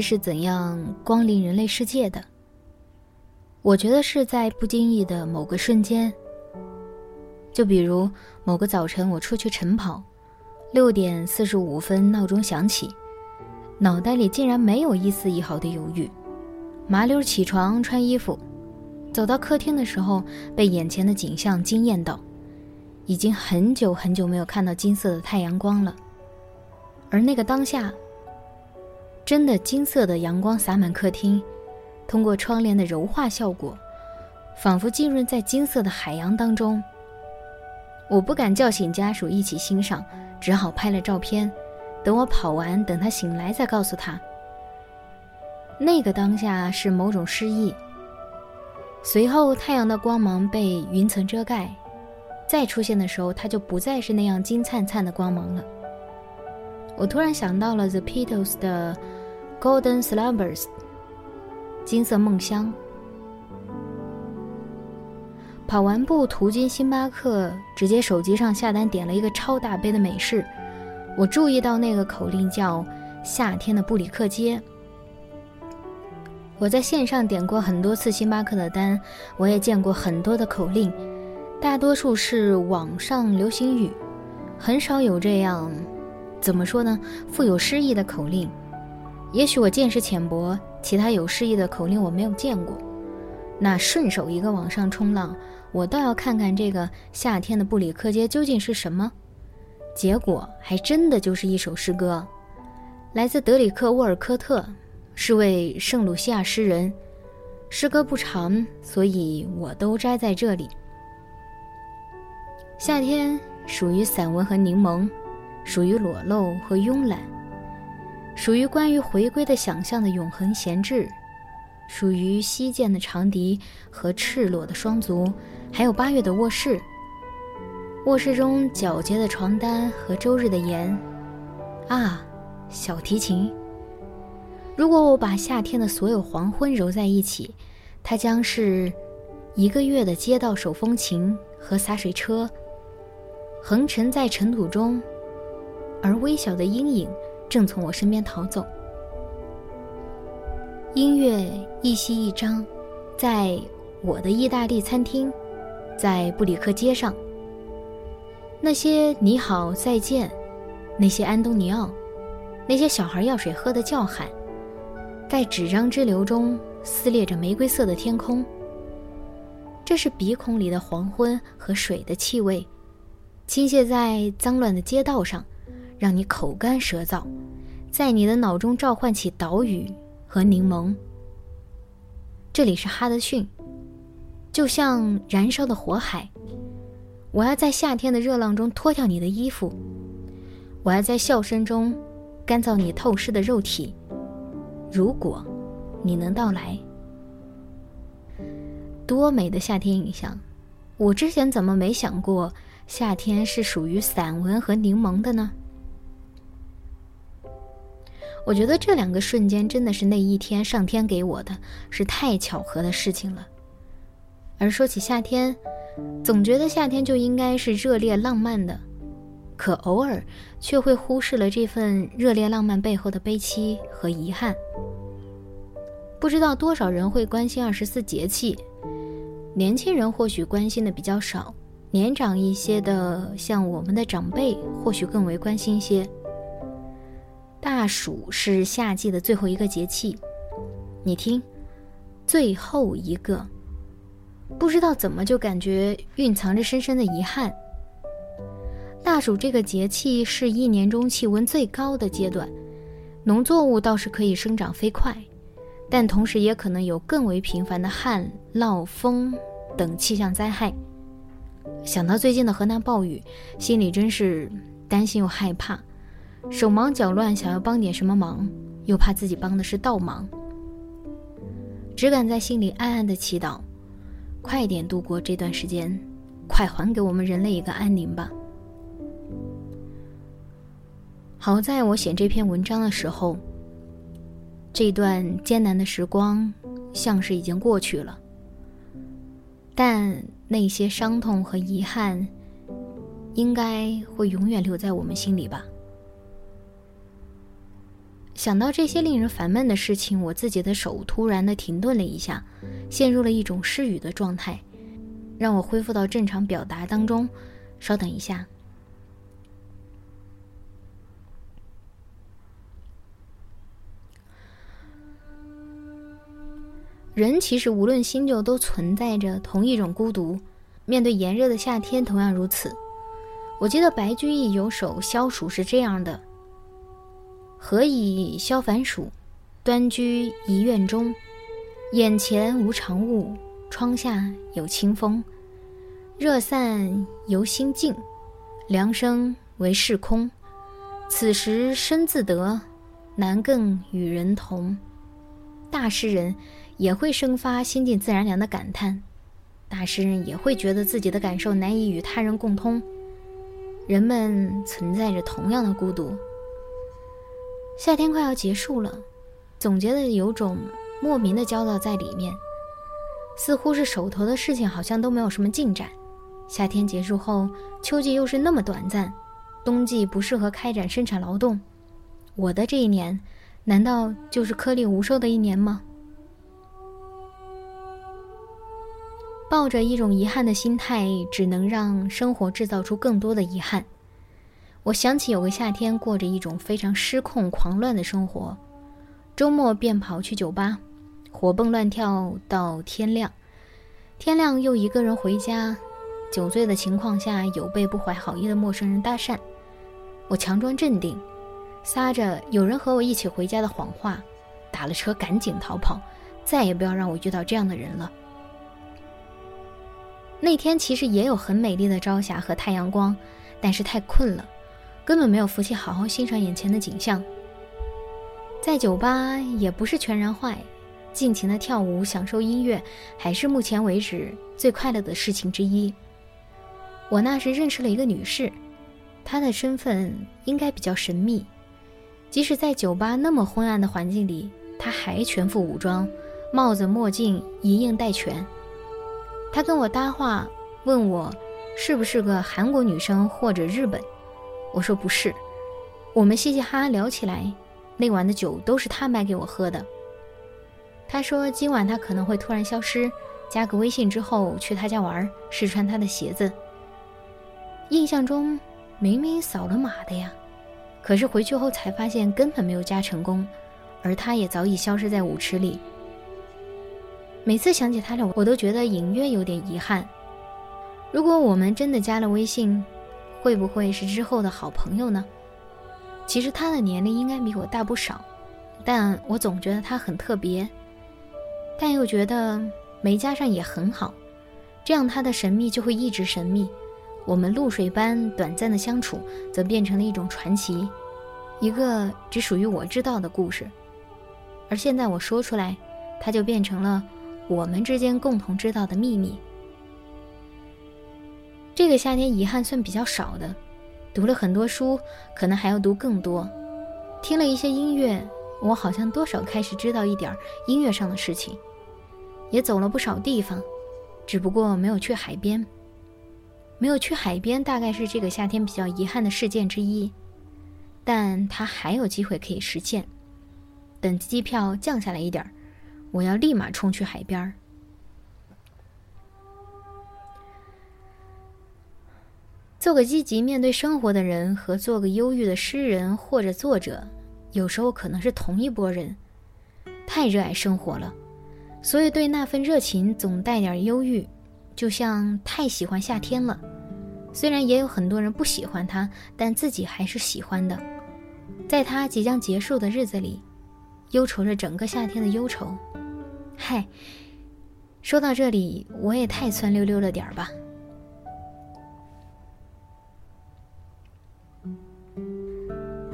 是怎样光临人类世界的？我觉得是在不经意的某个瞬间。就比如某个早晨，我出去晨跑，六点四十五分闹钟响起，脑袋里竟然没有一丝一毫的犹豫，麻溜起床穿衣服，走到客厅的时候，被眼前的景象惊艳到，已经很久很久没有看到金色的太阳光了，而那个当下。真的金色的阳光洒满客厅，通过窗帘的柔化效果，仿佛浸润在金色的海洋当中。我不敢叫醒家属一起欣赏，只好拍了照片，等我跑完，等他醒来再告诉他。那个当下是某种失意。随后太阳的光芒被云层遮盖，再出现的时候，它就不再是那样金灿灿的光芒了。我突然想到了 The Beatles 的。Golden Slumbers，金色梦乡。跑完步途经星巴克，直接手机上下单点了一个超大杯的美式。我注意到那个口令叫“夏天的布里克街”。我在线上点过很多次星巴克的单，我也见过很多的口令，大多数是网上流行语，很少有这样，怎么说呢？富有诗意的口令。也许我见识浅薄，其他有诗意的口令我没有见过。那顺手一个网上冲浪，我倒要看看这个夏天的布里克街究竟是什么。结果还真的就是一首诗歌，来自德里克·沃尔科特，是位圣卢西亚诗人。诗歌不长，所以我都摘在这里。夏天属于散文和柠檬，属于裸露和慵懒。属于关于回归的想象的永恒闲置，属于西涧的长笛和赤裸的双足，还有八月的卧室。卧室中皎洁的床单和周日的盐，啊，小提琴。如果我把夏天的所有黄昏揉在一起，它将是一个月的街道手风琴和洒水车，横陈在尘土中，而微小的阴影。正从我身边逃走。音乐一夕一张，在我的意大利餐厅，在布里克街上。那些你好再见，那些安东尼奥，那些小孩要水喝的叫喊，在纸张之流中撕裂着玫瑰色的天空。这是鼻孔里的黄昏和水的气味，倾泻在脏乱的街道上。让你口干舌燥，在你的脑中召唤起岛屿和柠檬。这里是哈德逊，就像燃烧的火海。我要在夏天的热浪中脱掉你的衣服，我要在笑声中干燥你透湿的肉体。如果你能到来，多美的夏天影像！我之前怎么没想过夏天是属于散文和柠檬的呢？我觉得这两个瞬间真的是那一天上天给我的，是太巧合的事情了。而说起夏天，总觉得夏天就应该是热烈浪漫的，可偶尔却会忽视了这份热烈浪漫背后的悲戚和遗憾。不知道多少人会关心二十四节气，年轻人或许关心的比较少，年长一些的，像我们的长辈，或许更为关心些。大暑是夏季的最后一个节气，你听，最后一个，不知道怎么就感觉蕴藏着深深的遗憾。大暑这个节气是一年中气温最高的阶段，农作物倒是可以生长飞快，但同时也可能有更为频繁的旱涝风等气象灾害。想到最近的河南暴雨，心里真是担心又害怕，手忙脚乱，想要帮点什么忙，又怕自己帮的是倒忙，只敢在心里暗暗的祈祷，快点度过这段时间，快还给我们人类一个安宁吧。好在我写这篇文章的时候，这段艰难的时光像是已经过去了，但那些伤痛和遗憾，应该会永远留在我们心里吧。想到这些令人烦闷的事情，我自己的手突然的停顿了一下，陷入了一种失语的状态，让我恢复到正常表达当中。稍等一下。人其实无论新旧，都存在着同一种孤独。面对炎热的夏天，同样如此。我记得白居易有首消暑是这样的：“何以消烦暑？端居一院中。眼前无长物，窗下有清风。热散犹心静，凉生为世空。此时身自得，难更与人同。”大诗人。也会生发心静自然凉的感叹，大诗人也会觉得自己的感受难以与他人共通。人们存在着同样的孤独。夏天快要结束了，总觉得有种莫名的焦躁在里面，似乎是手头的事情好像都没有什么进展。夏天结束后，秋季又是那么短暂，冬季不适合开展生产劳动。我的这一年，难道就是颗粒无收的一年吗？抱着一种遗憾的心态，只能让生活制造出更多的遗憾。我想起有个夏天，过着一种非常失控、狂乱的生活，周末便跑去酒吧，活蹦乱跳到天亮，天亮又一个人回家。酒醉的情况下，有被不怀好意的陌生人搭讪，我强装镇定，撒着有人和我一起回家的谎话，打了车赶紧逃跑，再也不要让我遇到这样的人了。那天其实也有很美丽的朝霞和太阳光，但是太困了，根本没有福气好好欣赏眼前的景象。在酒吧也不是全然坏，尽情的跳舞、享受音乐，还是目前为止最快乐的事情之一。我那时认识了一个女士，她的身份应该比较神秘，即使在酒吧那么昏暗的环境里，她还全副武装，帽子、墨镜一应带全。她跟我搭话，问我是不是个韩国女生或者日本。我说不是。我们嘻嘻哈哈聊起来，那晚的酒都是他买给我喝的。他说今晚他可能会突然消失，加个微信之后去他家玩，试穿他的鞋子。印象中明明扫了码的呀，可是回去后才发现根本没有加成功，而他也早已消失在舞池里。每次想起他俩，我都觉得隐约有点遗憾。如果我们真的加了微信，会不会是之后的好朋友呢？其实他的年龄应该比我大不少，但我总觉得他很特别，但又觉得没加上也很好，这样他的神秘就会一直神秘，我们露水般短暂的相处，则变成了一种传奇，一个只属于我知道的故事。而现在我说出来，他就变成了。我们之间共同知道的秘密。这个夏天遗憾算比较少的，读了很多书，可能还要读更多。听了一些音乐，我好像多少开始知道一点音乐上的事情。也走了不少地方，只不过没有去海边。没有去海边，大概是这个夏天比较遗憾的事件之一。但它还有机会可以实现。等机票降下来一点儿。我要立马冲去海边儿做个积极面对生活的人和做个忧郁的诗人或者作者，有时候可能是同一拨人。太热爱生活了，所以对那份热情总带点忧郁，就像太喜欢夏天了。虽然也有很多人不喜欢它，但自己还是喜欢的。在它即将结束的日子里。忧愁着整个夏天的忧愁。嗨，说到这里，我也太酸溜溜了点儿吧。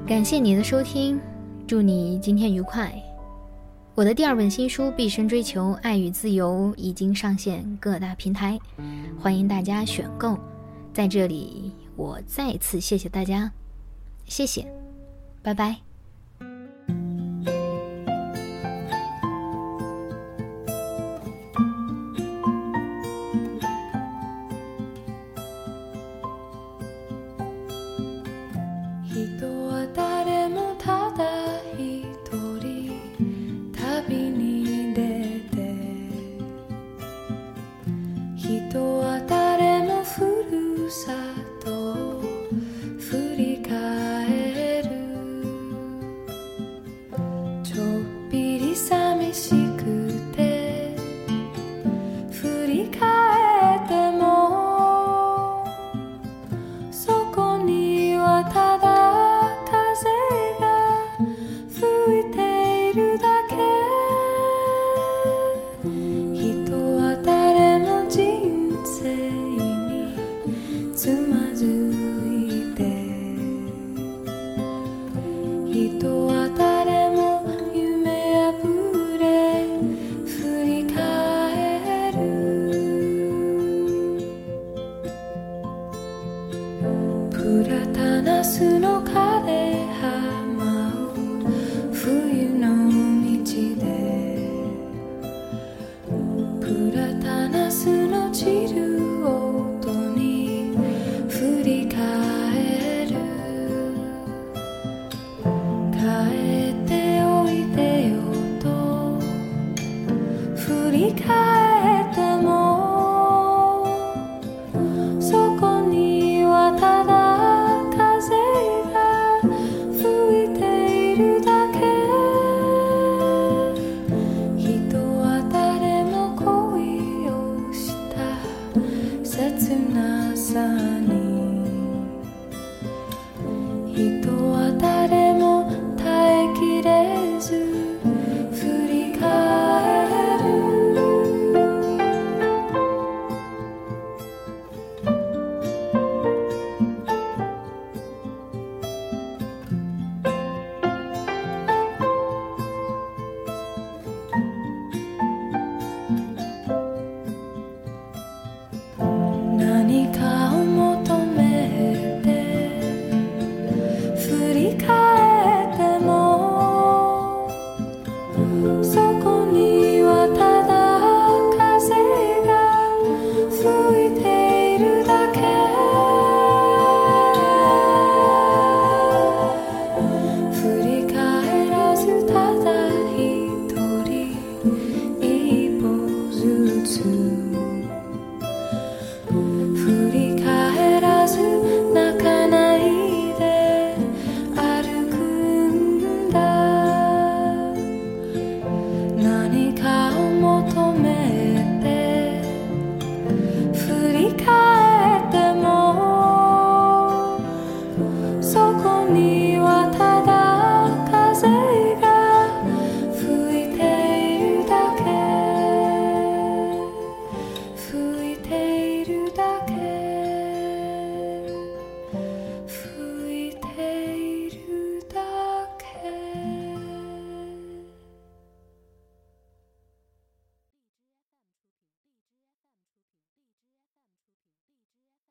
感谢你的收听，祝你今天愉快。我的第二本新书《毕生追求爱与自由》已经上线各大平台，欢迎大家选购。在这里，我再次谢谢大家，谢谢，拜拜。朝に人